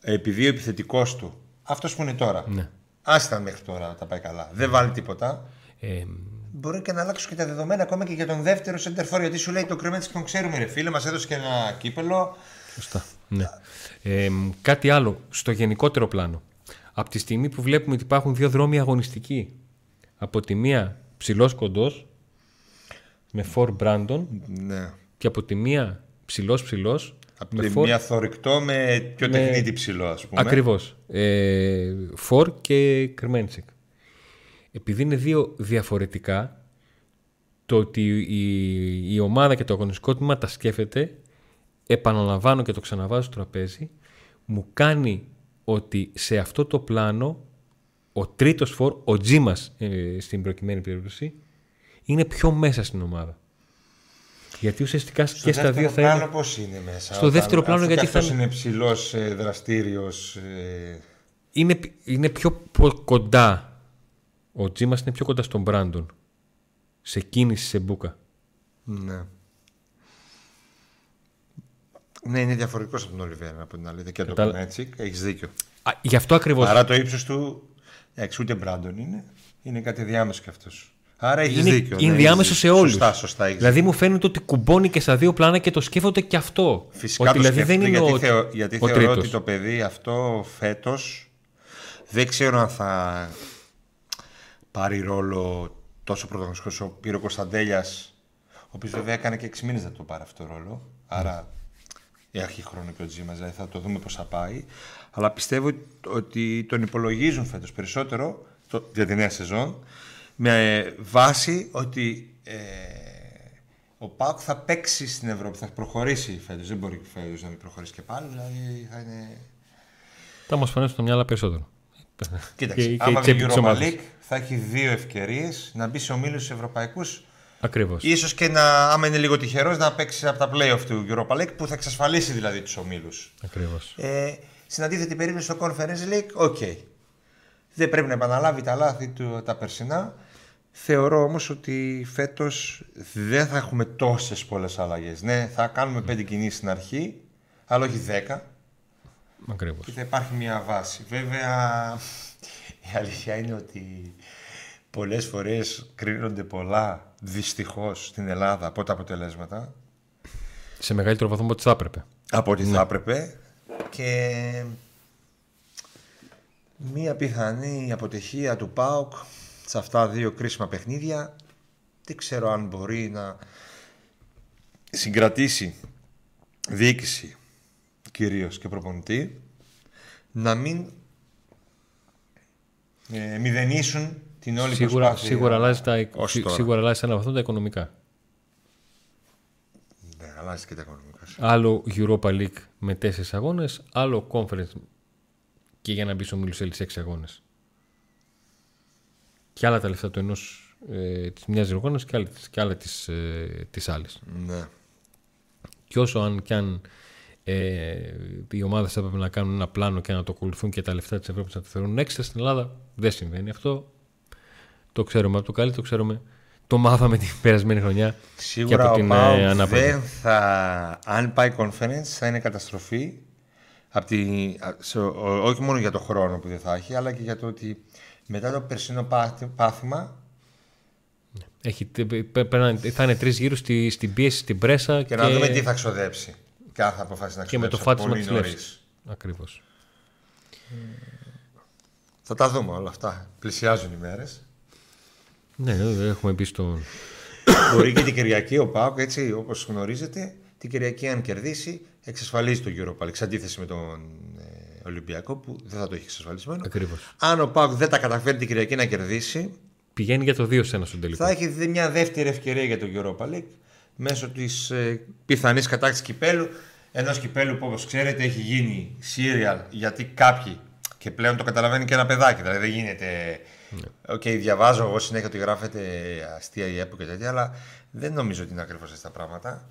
Speaker 2: επειδή ο επιθετικός του, αυτός που είναι τώρα,
Speaker 1: Ναι.
Speaker 2: άσταν μέχρι τώρα τα πάει καλά, δεν βάλει τίποτα,
Speaker 1: Ε,
Speaker 2: μπορεί και να αλλάξουν και τα δεδομένα ακόμα και για τον δεύτερο center for. Γιατί σου λέει το Κρέμεντ τον ξέρουμε, ρε φίλε, μας έδωσε και ένα κύπελο.
Speaker 1: σωστά. Ναι. Ε, κάτι άλλο στο γενικότερο πλάνο. Από τη στιγμή που βλέπουμε ότι υπάρχουν δύο δρόμοι αγωνιστικοί, από τη μία ψηλός κοντός με φορ Μπράντον
Speaker 2: Ναι.
Speaker 1: και από τη μία ψηλός ψηλός
Speaker 2: Από
Speaker 1: με
Speaker 2: τη
Speaker 1: φορ
Speaker 2: μία θορυκτό με πιο
Speaker 1: με-
Speaker 2: τεχνίτη ψηλό, ας πούμε.
Speaker 1: Ακριβώς. Ε, Φορ και Κρμέντσικ. Επειδή είναι δύο διαφορετικά, το ότι η, η ομάδα και το αγωνιστικό τμήμα τα σκέφτεται, επαναλαμβάνω και το ξαναβάζω στο τραπέζι, μου κάνει ότι σε αυτό το πλάνο ο τρίτος φορ, ο Τζίμας ε, στην προκειμένη περίπτωση, είναι πιο μέσα στην ομάδα. Γιατί ουσιαστικά
Speaker 2: Στο
Speaker 1: και στα
Speaker 2: δεύτερο
Speaker 1: δύο θα
Speaker 2: πλάνο
Speaker 1: είναι...
Speaker 2: πώς είναι μέσα.
Speaker 1: Στο δεύτερο πλάνο
Speaker 2: αφού
Speaker 1: γιατί
Speaker 2: και αυτός
Speaker 1: θα-
Speaker 2: είναι ψηλός, ε, δραστήριος. ε,
Speaker 1: είναι, είναι πιο πο- κοντά. Ο Τζίμας είναι πιο κοντά στον Μπράντον. Σε κίνηση, σε μπούκα.
Speaker 2: Ναι. Ναι, είναι διαφορετικός από τον Ολιβέρα από την αλήθεια. Και το
Speaker 1: Κατάλα-
Speaker 2: Κονέτσικ, έχεις δίκιο.
Speaker 1: Α, γι' αυτό ακριβώς.
Speaker 2: Παρά το ύψος του, εντάξει, ούτε Μπράντον είναι. Είναι κάτι διάμεσο κι αυτός. Άρα έχεις
Speaker 1: είναι,
Speaker 2: δίκιο.
Speaker 1: είναι
Speaker 2: ναι,
Speaker 1: διάμεσο
Speaker 2: έχεις
Speaker 1: σε
Speaker 2: δίκιο.
Speaker 1: όλους.
Speaker 2: Σωστά, σωστά. έχεις
Speaker 1: δηλαδή
Speaker 2: δίκιο.
Speaker 1: μου φαίνεται ότι κουμπώνει και στα δύο πλάνα και το σκέφτονται και αυτό.
Speaker 2: Φυσικά
Speaker 1: ότι
Speaker 2: το
Speaker 1: δηλαδή δεν
Speaker 2: σκέφτεται,
Speaker 1: είναι
Speaker 2: γιατί,
Speaker 1: ο,
Speaker 2: θεω- γιατί
Speaker 1: ο
Speaker 2: θεωρώ
Speaker 1: τρίτος.
Speaker 2: ότι το παιδί αυτό φέτος δεν ξέρω αν θα πάρει ρόλο τόσο πρωταγωνιστικός όσο πήρε ο Κωνσταντέλιας ο οποίος βέβαια έκανε και 6 μήνες να το πάρει αυτό το ρόλο άρα έχει χρόνο και ο Τζίμας δηλαδή θα το δούμε πώς θα πάει αλλά πιστεύω ότι τον υπολογίζουν φέτος περισσότερο το, για τη νέα σεζόν με βάση ότι ε, ο Πάουκ θα παίξει στην Ευρώπη, θα προχωρήσει φέτος. Δεν μπορεί φέτος να μην προχωρήσει και πάλι, δηλαδή θα είναι...
Speaker 1: Θα μας φανεί στο μυαλό περισσότερο.
Speaker 2: Κοίταξε,
Speaker 1: Και- και
Speaker 2: άμα
Speaker 1: η
Speaker 2: βγει
Speaker 1: τσέπη της
Speaker 2: Europa
Speaker 1: ομάδας.
Speaker 2: League θα έχει δύο ευκαιρίες να μπει σε ομίλους ευρωπαϊκούς
Speaker 1: Ακριβώς.
Speaker 2: Ίσως και να, άμα είναι λίγο τυχερός, να παίξει από τα play-off του Europa League που θα εξασφαλίσει δηλαδή τους ομίλους.
Speaker 1: Ακριβώς.
Speaker 2: Ε, στην αντίθετη περίπτωση στο Conference League, οκ. Δεν πρέπει να επαναλάβει τα λάθη του τα περσινά. Θεωρώ όμως ότι φέτος δεν θα έχουμε τόσες πολλές αλλαγές. Ναι, θα κάνουμε πέντε κινήσεις στην αρχή, αλλά όχι δέκα.
Speaker 1: Ακριβώς.
Speaker 2: Και θα υπάρχει μια βάση. Βέβαια, η αλήθεια είναι ότι πολλές φορές κρίνονται πολλά δυστυχώς στην Ελλάδα από τα αποτελέσματα.
Speaker 1: Σε μεγαλύτερο βαθμό από ό,τι θα έπρεπε.
Speaker 2: από ό,τι θα έπρεπε. Και μία πιθανή αποτυχία του ΠΑΟΚ σε αυτά δύο κρίσιμα παιχνίδια. Δεν ξέρω αν μπορεί να συγκρατήσει διοίκηση κυρίως και προπονητή να μην ε, μηδενίσουν την όλη
Speaker 1: Σίγουρα,
Speaker 2: προσπάθεια.
Speaker 1: σίγουρα, αλλάζει τα,
Speaker 2: ως
Speaker 1: σί-
Speaker 2: τώρα.
Speaker 1: σίγουρα αλλάζει σε ένα βαθμό τα οικονομικά.
Speaker 2: Ναι, αλλάζει και τα οικονομικά.
Speaker 1: Άλλο Europa League με τέσσερις αγώνες, άλλο Conference και για να μπει στο Μίλους σε έξι αγώνες. Και άλλα τα λεφτά του ενός ε, της μιας διοργάνωσης και, άλλα της- και άλλα της ε, της άλλης.
Speaker 2: Ναι.
Speaker 1: Και όσο αν και αν ε, οι ομάδες θα έπρεπε να κάνουν ένα πλάνο και να το ακολουθούν και τα λεφτά της Ευρώπης να τα θεωρούν έξτρα στην Ελλάδα, δεν συμβαίνει αυτό. Το ξέρουμε από το καλύτερο, το ξέρουμε. Το μάθαμε την περασμένη χρονιά
Speaker 2: Σίγουρα
Speaker 1: και από
Speaker 2: ο
Speaker 1: την
Speaker 2: ΠΑΟΚ
Speaker 1: ε, ανάποδη.
Speaker 2: δεν θα, αν πάει conference θα είναι καταστροφή από τη, α- σε- ο- όχι μόνο για το χρόνο που δεν θα έχει αλλά και για το ότι μετά το περσινό πάθη- πάθημα
Speaker 1: Έχει, πε- πε- πέραν- θα είναι τρεις γύρους στη, στην πίεση, στην πρέσα
Speaker 2: και, να δούμε τι θα ξοδέψει και αν θα αποφασίσει να
Speaker 1: και με το
Speaker 2: ξοδέψει
Speaker 1: φάτισμα
Speaker 2: πολύ
Speaker 1: της
Speaker 2: νωρίς.
Speaker 1: λεύσης. Ακριβώς.
Speaker 2: Θα τα δούμε όλα αυτά. Πλησιάζουν οι μέρες.
Speaker 1: Ναι, ε, έχουμε μπει στο...
Speaker 2: Μπορεί και την Κυριακή ο ΠΑΟΚ, έτσι όπως γνωρίζετε, την Κυριακή αν κερδίσει εξασφαλίζει το Europa League. Σε αντίθεση με τον ε, Ολυμπιακό που δεν θα το έχει εξασφαλισμένο.
Speaker 1: Ακριβώς.
Speaker 2: Αν ο ΠΑΟΚ δεν τα καταφέρει την Κυριακή να κερδίσει,
Speaker 1: Πηγαίνει για το 2 σε ένα στον τελικό.
Speaker 2: θα έχει δει μια δεύτερη ευκαιρία για το Europa League μέσω της ε, πιθανής κατάκτησης κυπέλου. Ενός κυπέλου που όπως ξέρετε έχει γίνει serial γιατί κάποιοι και πλέον το καταλαβαίνει και ένα παιδάκι. Δηλαδή δεν γίνεται. Οκ, διαβάζω εγώ συνέχεια ότι γράφεται αστεία η ΕΠΟ και τέτοια, αλλά δεν νομίζω ότι είναι ακριβώς έτσι τα πράγματα.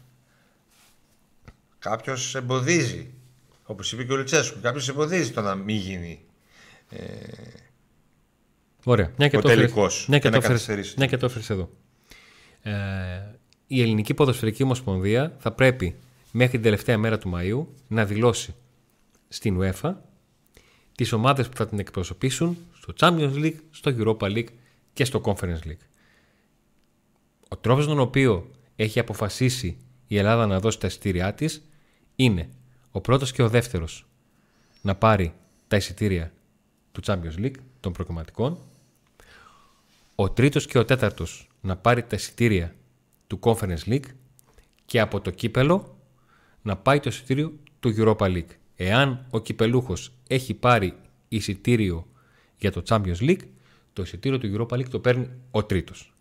Speaker 2: Κάποιος εμποδίζει. Όπως είπε και ο Λουτσέσκου, κάποιος εμποδίζει το να μην γίνει.
Speaker 1: Ωραία. Μια και
Speaker 2: Ο
Speaker 1: το έφερες-
Speaker 2: τελικός
Speaker 1: Μια
Speaker 2: και
Speaker 1: και,
Speaker 2: να
Speaker 1: το έφερες-
Speaker 2: καθυστερήσει.
Speaker 1: μια και το έφερες εδώ. Ε, η Ελληνική Ποδοσφαιρική Ομοσπονδία θα πρέπει μέχρι την τελευταία μέρα του Μαΐου να δηλώσει στην UEFA τις ομάδες που θα την εκπροσωπήσουν στο Champions League, στο Europa League και στο Conference League. Ο τρόπος τον οποίο έχει αποφασίσει η Ελλάδα να δώσει τα εισιτήριά της είναι ο πρώτος και ο δεύτερος να πάρει τα εισιτήρια του Champions League των προκριματικών ο τρίτος και ο τέταρτος να πάρει τα εισιτήρια του Conference League και από το κύπελο να πάει το εισιτήριο του Europa League. Εάν ο κυπελούχος έχει πάρει εισιτήριο για το Champions League, το εισιτήριο του Europa League το παίρνει ο τρίτος.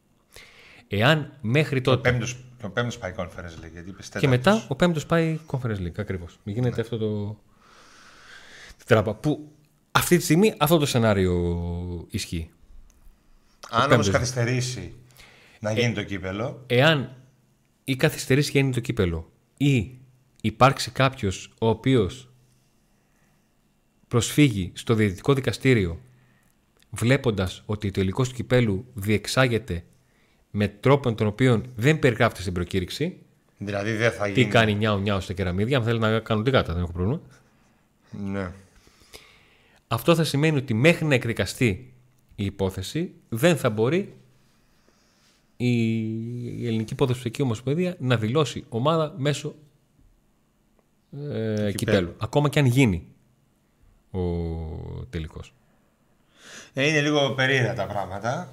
Speaker 1: Εάν μέχρι
Speaker 2: Το
Speaker 1: τότε
Speaker 2: πέμπτος, το πέμπτος πάει conference league, γιατί είπες
Speaker 1: και
Speaker 2: τέταρτος.
Speaker 1: μετά ο πέμπτος πάει Conference League ακριβώς. Μην γίνεται αυτό το τράπα. Που αυτή τη στιγμή αυτό το σενάριο ισχύει.
Speaker 2: Αν όμως
Speaker 1: πέμπτος.
Speaker 2: καθυστερήσει να γίνει το κύπελο,
Speaker 1: εάν ή καθυστερήσει και γίνει το κύπελο ή υπάρξει κάποιος ο οποίος προσφύγει στο διαιτητικό δικαστήριο βλέποντας ότι ο τελικός του κυπέλου διεξάγεται με τρόπο τον οποίο δεν περιγράφεται στην προκήρυξη
Speaker 2: δηλαδή δεν θα
Speaker 1: τι
Speaker 2: γίνει.
Speaker 1: κάνει νιάου νιάου στα κεραμίδια αν θέλει να κάνουν την κάτα δεν έχω πρόβλημα
Speaker 2: Ναι.
Speaker 1: αυτό θα σημαίνει ότι μέχρι να εκδικαστεί η υπόθεση δεν θα μπορεί η η Ελληνική Ποδοσφαιρική Ομοσπονδία να δηλώσει ομάδα μέσω ε, κυπέλου. Ακόμα και αν γίνει ο τελικός.
Speaker 2: Ε, είναι λίγο περίεργα τα πράγματα.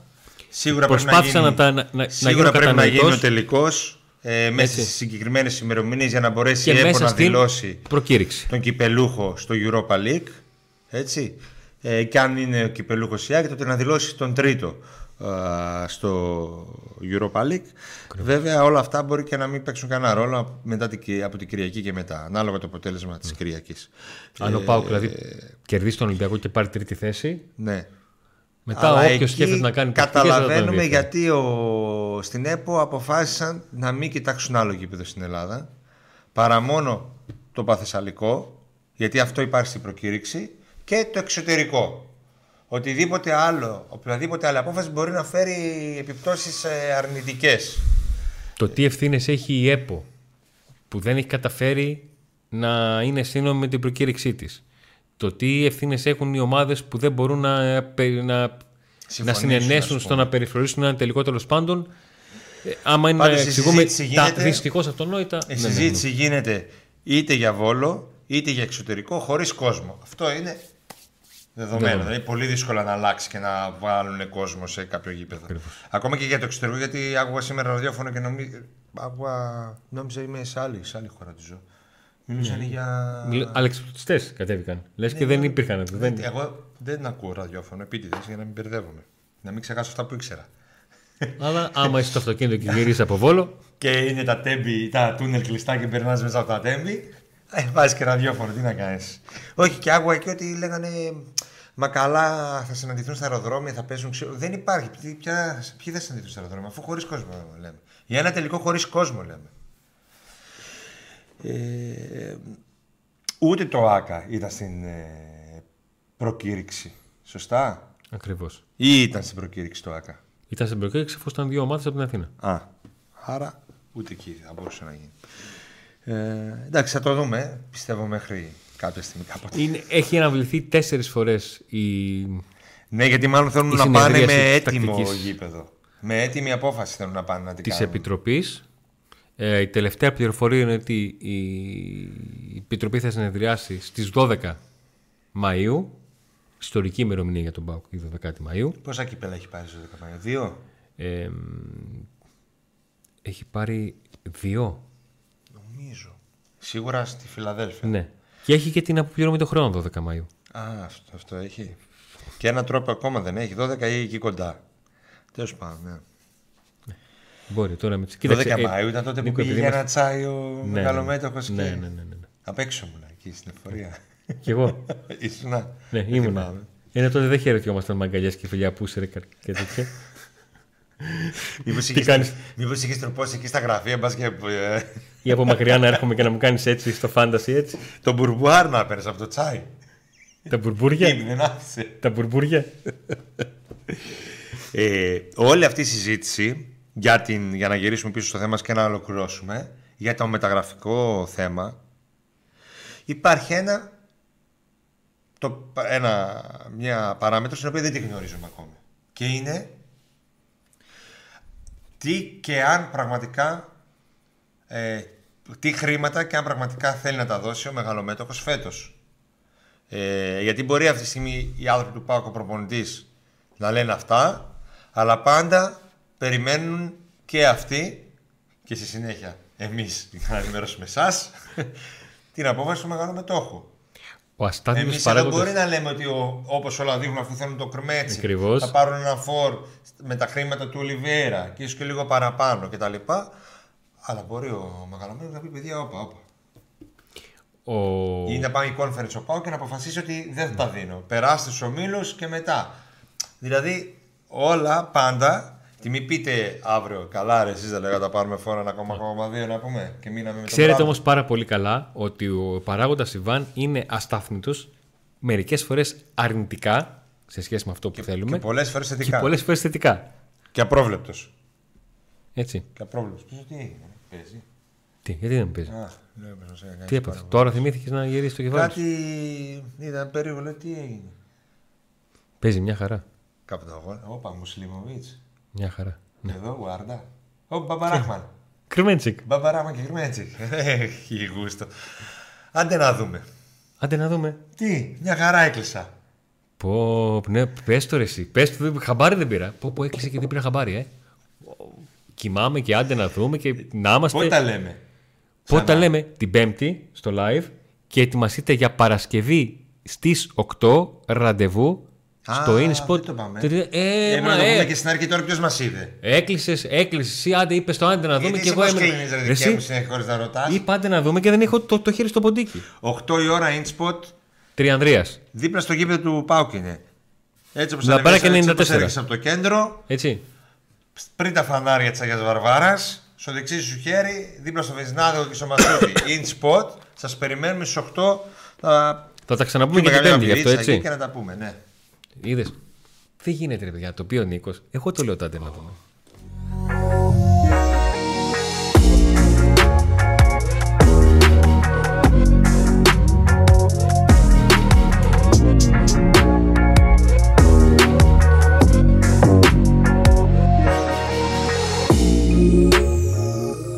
Speaker 2: Σίγουρα
Speaker 1: Προσπάθησα
Speaker 2: πρέπει να, γίνει,
Speaker 1: να, τα, να, να,
Speaker 2: σίγουρα
Speaker 1: να γίνω
Speaker 2: πρέπει να γίνει ο
Speaker 1: κατανοητός
Speaker 2: τελικός ε, μέσα
Speaker 1: Έτσι.
Speaker 2: στις συγκεκριμένες ημερομηνίες για να μπορέσει
Speaker 1: και
Speaker 2: η ΕΠΟ
Speaker 1: μέσα
Speaker 2: να
Speaker 1: στην
Speaker 2: δηλώσει
Speaker 1: προκήρυξη.
Speaker 2: τον κυπελούχο στο Europa League. Έτσι. Ε, και αν είναι ο κυπελούχος η ΑΕΚ, τότε να δηλώσει τον τρίτο α, στο Europa League. Βέβαια, όλα αυτά μπορεί και να μην παίξουν κανένα ρόλο μετά την, Κυ- από την Κυριακή και μετά, ανάλογα το αποτέλεσμα της Κυριακής.
Speaker 1: Αν ο Πάουκ δηλαδή κερδίσει τον Ολυμπιακό και πάρει τρίτη θέση,
Speaker 2: Ναι.
Speaker 1: μετά
Speaker 2: Αλλά
Speaker 1: όποιος
Speaker 2: εκεί
Speaker 1: σκέφτεται να κάνει τακτικές, δεν θα τον
Speaker 2: Καταλαβαίνουμε
Speaker 1: ενδιαφέρει.
Speaker 2: γιατί ο... στην ΕΠΟ αποφάσισαν να μην κοιτάξουν άλλο γήπεδο στην Ελλάδα παρά μόνο το παθεσσαλικό, γιατί αυτό υπάρχει στην προκήρυξη, και το εξωτερικό. Οτιδήποτε άλλο, οποιαδήποτε άλλη απόφαση μπορεί να φέρει επιπτώσεις ε, αρνητικές.
Speaker 1: Το τι ευθύνες έχει η ΕΠΟ που δεν έχει καταφέρει να είναι σύνομη με την προκήρυξή της; Το τι ευθύνες έχουν οι ομάδες που δεν μπορούν να, περι- να, να
Speaker 2: Συμφωνήσουν,
Speaker 1: συνενέσουν
Speaker 2: ας
Speaker 1: στο
Speaker 2: πούμε.
Speaker 1: να περιφρονήσουν ένα τελικό τέλο πάντων; Ε, άμα είναι
Speaker 2: Πάντως
Speaker 1: να
Speaker 2: η
Speaker 1: εξηγούμε
Speaker 2: συζήτηση
Speaker 1: τα
Speaker 2: γίνεται-
Speaker 1: δυστυχώς αυτονόητα.
Speaker 2: Η
Speaker 1: ναι, ναι, ναι.
Speaker 2: συζήτηση γίνεται είτε για Βόλο, είτε για εξωτερικό, χωρίς κόσμο. Αυτό είναι δεδομένο.
Speaker 1: Δεδομένο.
Speaker 2: Δηλαδή, πολύ δύσκολο να αλλάξει και να βάλουν κόσμο σε κάποιο γήπεδο. Ακόμα και για το εξωτερικό, γιατί άκουγα σήμερα ραδιόφωνο και νομί... άκουγα... νόμιζα είμαι σε άλλη, σε άλλη χώρα τη ζω. Μιλούσαν για.
Speaker 1: Αλεξιπτωτιστέ κατέβηκαν. Λες και δεν υπήρχαν. Δεν...
Speaker 2: Εγώ δεν ακούω ραδιόφωνο επίτηδες για να μην μπερδεύομαι. Να μην ξεχάσω αυτά που ήξερα.
Speaker 1: Αλλά άμα είσαι στο αυτοκίνητο και γυρίσει από βόλο.
Speaker 2: και είναι τα τέμπη, τα τούνελ κλειστά και περνάς μέσα από τα τέμπη. Ε, βάζεις και ραδιόφωνο, τι να κάνεις. Όχι, και άκουγα και ότι λέγανε. Μα καλά, θα συναντηθούν στα αεροδρόμια, θα παίζουν ξύλο. Δεν υπάρχει. Ποια, ποιοι θα συναντηθούν στα αεροδρόμια, αφού χωρίς κόσμο λέμε. Για ένα τελικό χωρίς κόσμο λέμε. Ε, ούτε το ΆΚΑ ήταν στην ε, προκήρυξη. Σωστά;
Speaker 1: Ακριβώς.
Speaker 2: Ή ήταν στην προκήρυξη το ΆΚΑ;
Speaker 1: Ήταν στην προκήρυξη αφού ήταν δύο ομάδες από την Αθήνα.
Speaker 2: Α. Άρα ούτε εκεί θα μπορούσε να γίνει. Ε, εντάξει, θα το δούμε. Πιστεύω μέχρι κάποια στιγμή κάποτε.
Speaker 1: Είναι, έχει αναβληθεί τέσσερις φορές η.
Speaker 2: Ναι, γιατί μάλλον θέλουν να πάνε με έτοιμο τακτικής... γήπεδο. Με έτοιμη απόφαση θέλουν να πάνε να την
Speaker 1: Της Επιτροπής. Ε, η τελευταία πληροφορία είναι ότι η Επιτροπή θα συνεδριάσει στις 12 Μαΐου. Ιστορική ημερομηνία για τον ΠΑΟΚ, η 12η Μαΐου.
Speaker 2: Πόσα κύπελα έχει πάρει στις 12 Μαΐου, δύο;
Speaker 1: Ε, έχει πάρει δύο.
Speaker 2: Νομίζω. Σίγουρα στη Φιλαδέλφια.
Speaker 1: Ναι. Και έχει και την αποπληρωμή των χρόνων 12 Μαΐου.
Speaker 2: Α, αυτό, αυτό έχει. Και ένα τρόπο ακόμα δεν έχει. 12 ή εκεί κοντά. Τέλος πάντων, ναι.
Speaker 1: Μπορεί τώρα με
Speaker 2: 12 ε, Μαΐου ήταν τότε που πήγε για ένα τσάι ο ναι, μεγαλομέτωχος
Speaker 1: ναι, και... Ναι, ναι, ναι, ναι.
Speaker 2: Απ' έξω ήμουν εκεί στην εφορία. [LAUGHS]
Speaker 1: Κι εγώ. [LAUGHS]
Speaker 2: Ήσουνα.
Speaker 1: Ναι, ήμουν. Είναι τότε δεν χαιρετιόμασταν με αγκαλιές και φιλιά πούσερε και τέτοια. [LAUGHS]
Speaker 2: Μήπως είχες τροπώσει εκεί στα γραφεία μπας και... Ε,
Speaker 1: Ή από μακριά να έρχομαι και να μου κάνεις έτσι στο φάνταση έτσι.
Speaker 2: Το μπουρμπουάρ να παίρνεις από το τσάι.
Speaker 1: Τα μπουρμπούρια. Τα μπουρμπούρια.
Speaker 2: ε, όλη αυτή η συζήτηση για, την, για να γυρίσουμε πίσω στο θέμα και να ολοκληρώσουμε για το μεταγραφικό θέμα υπάρχει ένα, το, ένα μια παράμετρο στην οποία δεν τη γνωρίζουμε ακόμη και είναι τι και αν πραγματικά ε, τι χρήματα και αν πραγματικά θέλει να τα δώσει ο μεγαλομέτωχος φέτος. Ε, γιατί μπορεί αυτή τη στιγμή οι άνθρωποι του ΠΑΟΚ ο προπονητής να λένε αυτά, αλλά πάντα περιμένουν και αυτοί και στη συνέχεια εμείς για να ενημερώσουμε εσάς [LAUGHS] την απόφαση του μεγάλου μετόχου.
Speaker 1: Ο Εμείς
Speaker 2: παράγοντας... δεν μπορεί να λέμε ότι ο, όπως όλα δείχνουν αφού θέλουν το κρμέτσι θα πάρουν ένα φόρ με τα χρήματα του Ολιβέρα και ίσως και λίγο παραπάνω κτλ. Αλλά μπορεί ο μεγαλωμένος να πει παιδιά όπα όπα. Ο... Ή να πάει η conference ο Πάο και να αποφασίσει ότι δεν θα τα δίνω. Περάστε στους ομίλους και μετά. Δηλαδή όλα πάντα τι μη πείτε αύριο, καλά ρε εσείς δεν λέγατε τα πάρουμε φόρα ένα δύο να πούμε και μείναμε με
Speaker 1: Ξέρετε όμως πάρα πολύ καλά ότι ο παράγοντας Ιβάν είναι αστάθμητος μερικές φορές αρνητικά σε σχέση με αυτό που θέλουμε.
Speaker 2: Και πολλές φορές θετικά.
Speaker 1: Και πολλές φορές θετικά.
Speaker 2: Και απρόβλεπτος.
Speaker 1: Έτσι.
Speaker 2: Και απρόβλεπτος. τι παίζει.
Speaker 1: Τι, γιατί δεν παίζει; Α, τι έπαθε; Τώρα θυμήθηκες να γυρίσει το κεφάλι.
Speaker 2: Κάτι ήταν περίεργο, τι έγινε.
Speaker 1: Παίζει μια χαρά.
Speaker 2: Κάπου το αγώνα. Όπα, Μουσλιμοβίτς.
Speaker 1: Μια χαρά.
Speaker 2: Ναι. Εδώ, Γουάρντα. Ο Μπαμπαράχμαν.
Speaker 1: Κρυμέντσικ.
Speaker 2: Μπαμπαράχμαν και Κρυμέντσικ. Έχει γούστο. Άντε να δούμε.
Speaker 1: Άντε να δούμε.
Speaker 2: Τι, μια χαρά έκλεισα.
Speaker 1: Πω, ναι, πες το ρε εσύ. Πες το, χαμπάρι δεν πήρα. Πω, πω έκλεισε και δεν πήρα χαμπάρι, ε. Κοιμάμαι και άντε να δούμε και να είμαστε...
Speaker 2: Πότε τα λέμε.
Speaker 1: Πότε τα λέμε την Πέμπτη στο live και ετοιμαστείτε για Παρασκευή στις 8 ραντεβού στο InSpot.
Speaker 2: Δεν το πάμε. Ε, ε, μα, το πούμε και στην αρχή τώρα ποιος μας είδε.
Speaker 1: Έκλεισες, έκλεισες. Εσύ άντε είπες το άντε να δούμε
Speaker 2: και
Speaker 1: εγώ έμενα.
Speaker 2: Εσύ χωρίς να ρωτάς.
Speaker 1: Είπα άντε να δούμε και δεν έχω το, το χέρι στο ποντίκι.
Speaker 2: 8 η ώρα InSpot.
Speaker 1: Τριανδρίας.
Speaker 2: Δίπλα στο γήπεδο του Πάουκ είναι. Έτσι όπως
Speaker 1: θα και 94.
Speaker 2: από το κέντρο.
Speaker 1: Έτσι.
Speaker 2: Πριν τα φανάρια της Αγίας Βαρβάρας. Στο δεξί σου χέρι, δίπλα στο Βεζινάδο και στο Μασούτι. [COUGHS] InSpot. Σας περιμένουμε στις 8. Θα,
Speaker 1: θα τα ξαναπούμε και την Πέμπτη γι' αυτό έτσι.
Speaker 2: Και να τα πούμε, ναι.
Speaker 1: Είδες; Δεν γίνεται, ρε παιδιά. Το οποίο ο Νίκος, εγώ το λέω τότε να δούμε.